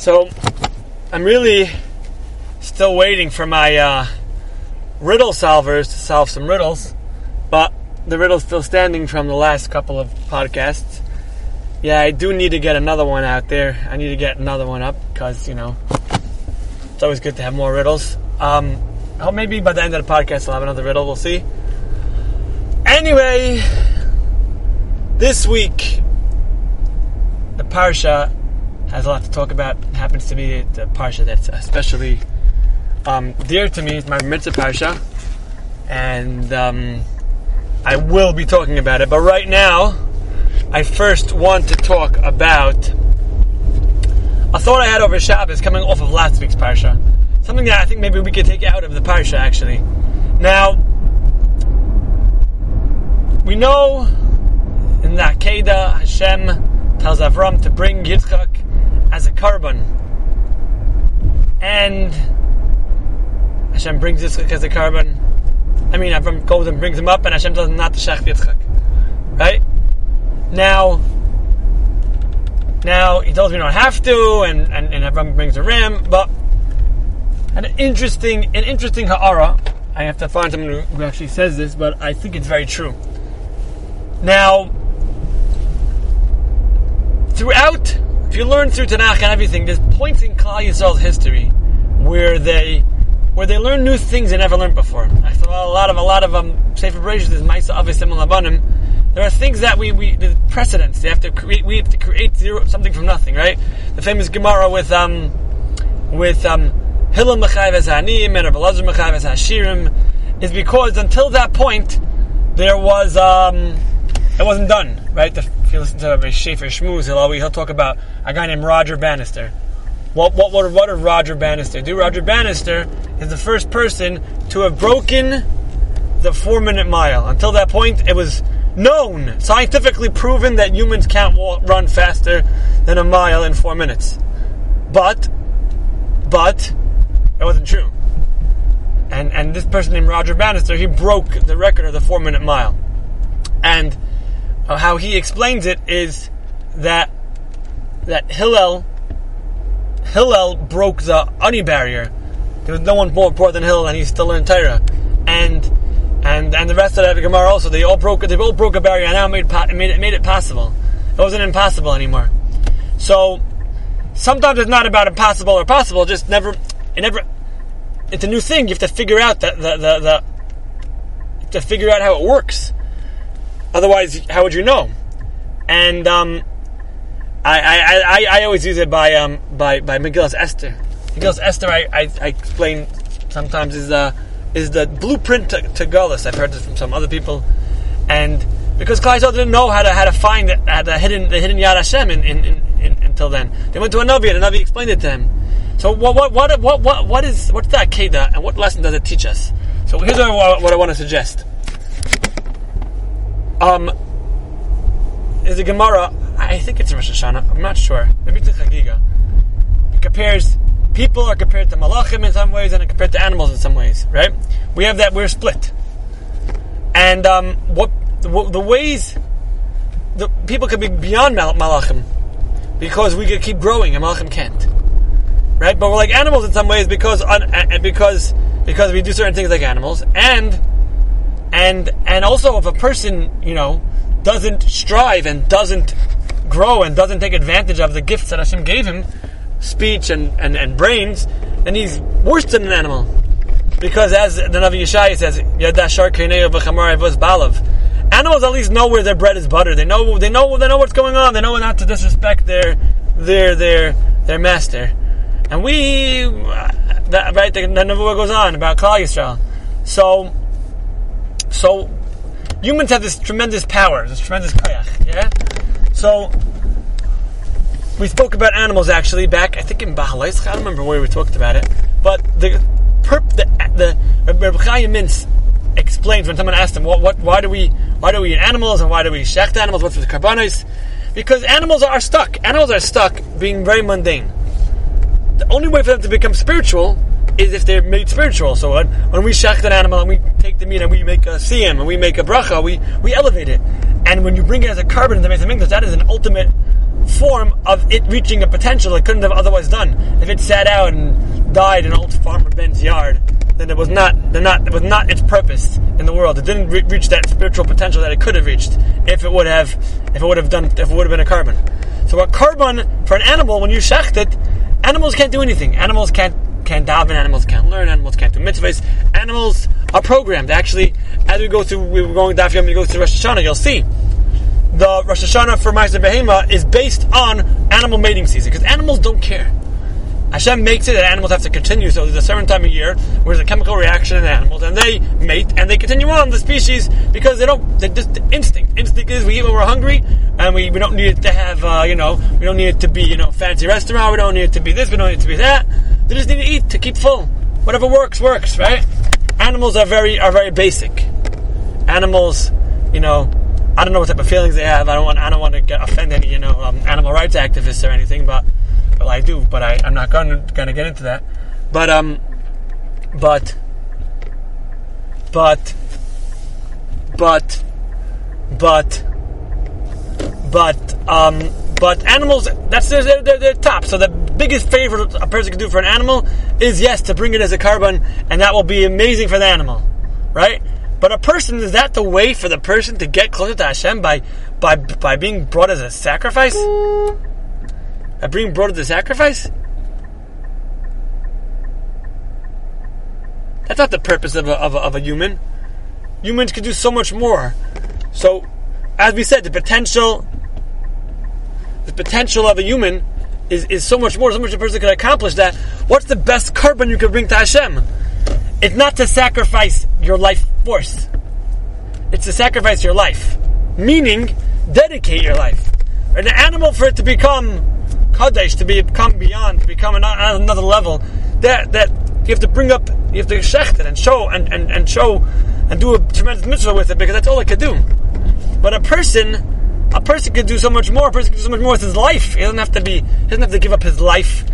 So I'm really still waiting for my uh, riddle solvers to solve some riddles, but the riddle's still standing from the last couple of podcasts. Yeah, I do need to get another one out there. I need to get another one up because you know it's always good to have more riddles. Um, I hope maybe by the end of the podcast I'll have another riddle. We'll see. Anyway, this week the parsha has a lot to talk about. It happens to be the parsha that's especially um, dear to me. It's my mitzvah parsha, and um, I will be talking about it. But right now, I first want to talk about a thought I had over Shabbos coming off of last week's parsha. Something that I think maybe we could take out of the parsha actually. Now, we know in the Akedah, Hashem tells Avram to bring Yitzchak as a korban. And Hashem brings Yitzchak as a korban. I mean, Avram goes and brings him up, and Hashem tells him not to shech Yitzchak. Right? Now, now he tells me don't have to, and, and, and Avram brings a ram, but an interesting, an interesting ha'ara. I have to find someone who actually says this, but I think it's very true. Now, throughout, if you learn through Tanakh and everything, there's points in Klal Yisrael's history where they where they learn new things they never learned before. I saw a lot of a lot of um, Sefer Bereshit is Ma'isa Avisim Labanim. There are things that we we the precedents. They have to create. We have to create zero, something from nothing, right? The famous Gemara with um with um Hillel Mechayev as Hanim and Rabbi Mechayev as Hashirim is because until that point there was um it wasn't done, right? If you listen to Shafier Shmuz, he'll always he'll talk about a guy named Roger Bannister. What what what what did Roger Bannister do? Roger Bannister is the first person to have broken the four minute mile. Until that point, it was known, scientifically proven that humans can't walk, run faster than a mile in four minutes. But, but, it wasn't true. And and this person named Roger Bannister, he broke the record of the four minute mile. And how he explains it is that that Hillel Hillel broke the ani barrier. There was no one more important than Hillel, and he's still in Torah. And and and the rest of the Gemara also they all broke they all broke a barrier and now made made it made it possible. It wasn't impossible anymore. So sometimes it's not about impossible or possible. Just never it never. It's a new thing. You have to figure out the the the, the to figure out how it works. Otherwise, how would you know? And um, I, I, I, I always use it by um, by by Megillas Esther. Megillas Esther, I, I, I explain sometimes is the is the blueprint to, to. I've heard this from some other people, and because Klal didn't know how to how to find the, uh, the hidden the hidden Yad Hashem in, in, in, in, until then, they went to a Navi and the Navi explained it to him. So what what what what what, what is what's the Akedah and what lesson does it teach us? So here's what, what I want to suggest. Um, is a Gemara. I think it's Rosh Hashanah. I'm not sure. Maybe it's a Chagiga. It compares people are compared to malachim in some ways and compared to animals in some ways. Right? We have that. We're split. And um, what the, the, ways the people can be beyond mal- malachim because we could keep growing and malachim can't. Right? But we're like animals in some ways because on, uh, because because we do certain things like animals and and and also if a person you know doesn't strive and doesn't grow and doesn't take advantage of the gifts that Hashem gave him, speech and, and, and brains, then he's worse than an animal. Because as the Navi Yeshaya says, Yadashar balav. Animals at least know where their bread is buttered. They know they know they know what's going on. They know not to disrespect their their their their master. And we, uh, that, right? The, the Nevuah goes on about Klal Yisrael. So so humans have this tremendous power, this tremendous koyach, yeah? So we spoke about animals actually back, I think in Bahalais, I don't remember where we talked about it, but the perp, the, the Reb Chaim Mintz explains when someone asked him, what, what, why do we, why do we eat animals and why do we shecht animals, what's with the karbanos? Because animals are stuck. Animals are stuck being very mundane. The only way for them to become spiritual is if they're made spiritual. So when, when we shecht an animal and we take the meat and we make a siyam and we make a bracha, we, we elevate it. And when you bring it as a korban in the Mesa that is an ultimate form of it reaching a potential it couldn't have otherwise done. If it sat out and died in old farmer Ben's yard, then it was not, not it was not its purpose in the world. It didn't re- reach that spiritual potential that it could have reached if it would have if it would have done if it would have been a korban. So a korban for an animal when you shecht it, animals can't do anything. Animals can't can't daven. Animals can't learn. Animals can't do mitzvahs. Animals are programmed. Actually, as we go through, we were going daf yom, you go through Rosh Hashanah, you'll see the Rosh Hashanah for Ma'aser Behema is based on animal mating season because animals don't care. Hashem makes it that animals have to continue. So there's a certain time of year where there's a chemical reaction in animals, and they mate and they continue on the species because they don't. They just instinct. Instinct is we eat when we're hungry, and we, we don't need it to have uh, you know we don't need it to be you know fancy restaurant. We don't need it to be this. We don't need it to be that. They just need to eat to keep full. Whatever works works, right? Animals are very are very basic. Animals, you know, I don't know what type of feelings they have. I don't want I don't want to get, offend any you know um, animal rights activists or anything, but well, I do, but I, I'm not going to, going to get into that. But um, but but but but but um, but animals. That's their, their, their top. So the biggest favor a person can do for an animal is yes to bring it as a korban, and that will be amazing for the animal, right? But a person is that the way for the person to get closer to Hashem by by by being brought as a sacrifice? By being brought as a sacrifice? That's not the purpose of a, of a, of a human. Humans can do so much more. So, as we said, the potential the potential of a human is, is so much more, so much a person can accomplish that. What's the best korban you could bring to Hashem? It's not to sacrifice your life force. It's to sacrifice your life. Meaning, dedicate your life. An animal for it to become Kadesh, to become beyond, to become another level, that, that you have to bring up, you have to shecht it and show, and, and, and show, and do a tremendous mitzvah with it, because that's all it could do. But a person, a person could do so much more, a person could do so much more with his life. He doesn't have to be, he doesn't have to give up his life.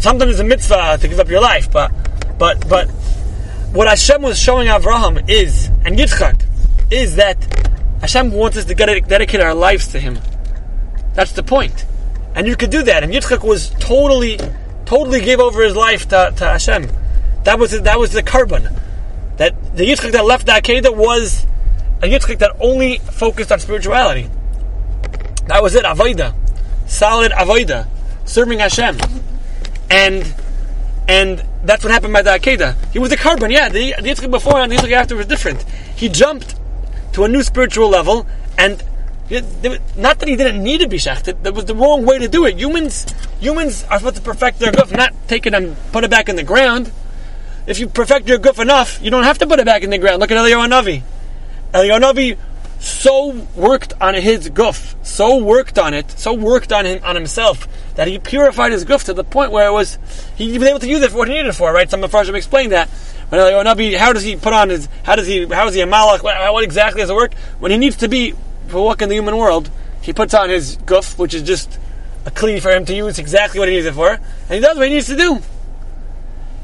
Sometimes it's a mitzvah to give up your life, but, but, but, what Hashem was showing Avraham is, and Yitzchak, is that Hashem wants us to dedicate our lives to Him. That's the point. And you could do that. And Yitzchak was totally, totally gave over his life to, to Hashem. That was that was the korban. That the Yitzchak that left the Akedah was a Yitzchak that only focused on spirituality. Was it, Avoida. Solid Avoida. Serving Hashem. And and that's what happened by the Akedah. He was a korban, yeah. The, the Yitzchak before and the Yitzchak after was different. He jumped to a new spiritual level, and not that he didn't need to be shechted. That was the wrong way to do it. Humans, humans are supposed to perfect their guf, not take it and put it back in the ground. If you perfect your guf enough, you don't have to put it back in the ground. Look at Eliyahu Navi. Eliyahu Navi so worked on his guf, so worked on it, so worked on him on himself that he purified his guf to the point where it was he was able to use it for what he needed it for. Right? Some of Farshim explained that. When Eliyahu oh, Navi, how does he put on his? How does he? How is he a malach? What, what exactly does it work? When he needs to be for walk in the human world, he puts on his guf, which is just a clean for him to use exactly what he needs it for, and he does what he needs to do.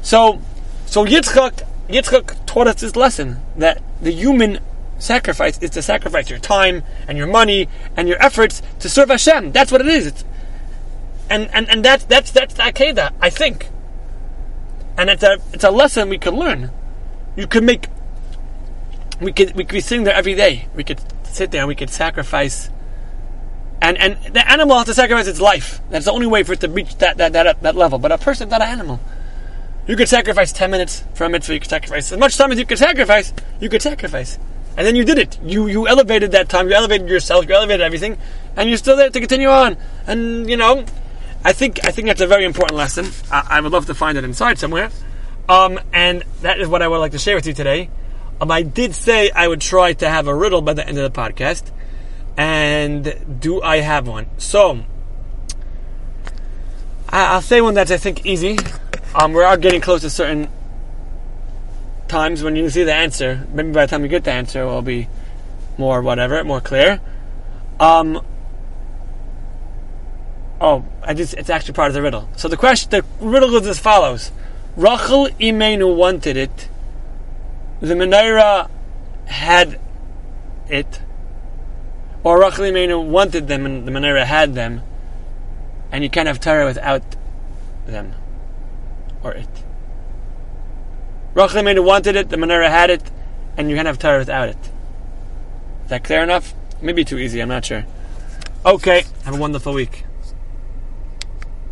So, so Yitzchak, Yitzchak taught us this lesson that the human sacrifice is to sacrifice your time and your money and your efforts to serve Hashem. That's what it is. It's, and and and that's that's that's the Akedah, I think. And it's a it's a lesson we could learn. You could make. We could we could be sitting there every day. We could sit there and we could sacrifice. And and the animal has to sacrifice its life. That's the only way for it to reach that that that, that level. But a person, not an animal. You could sacrifice ten minutes for a mitzvah. You could sacrifice as much time as you could sacrifice. You could sacrifice, and then you did it. You you elevated that time. You elevated yourself. You elevated everything, and you're still there to continue on. And you know, I think I think that's a very important lesson. I, I would love to find it inside somewhere. Um, and that is what I would like to share with you today. Um, I did say I would try to have a riddle by the end of the podcast, and do I have one? So I, will say one that's I think easy. Um, we are getting close to certain times when you see the answer. Maybe by the time you get the answer, it will be more whatever, more clear. Um, Oh, I just, it's actually part of the riddle. So the question, the riddle is as follows. Rachel Imenu wanted it. The menorah had it. Or Rachel Imenu wanted them and the menorah had them. and you can't have Torah without them or it. Rachel wanted it, the menorah had it, and you can't have Torah without it. Is that clear enough? Maybe too easy, I'm not sure. Okay, have a wonderful week.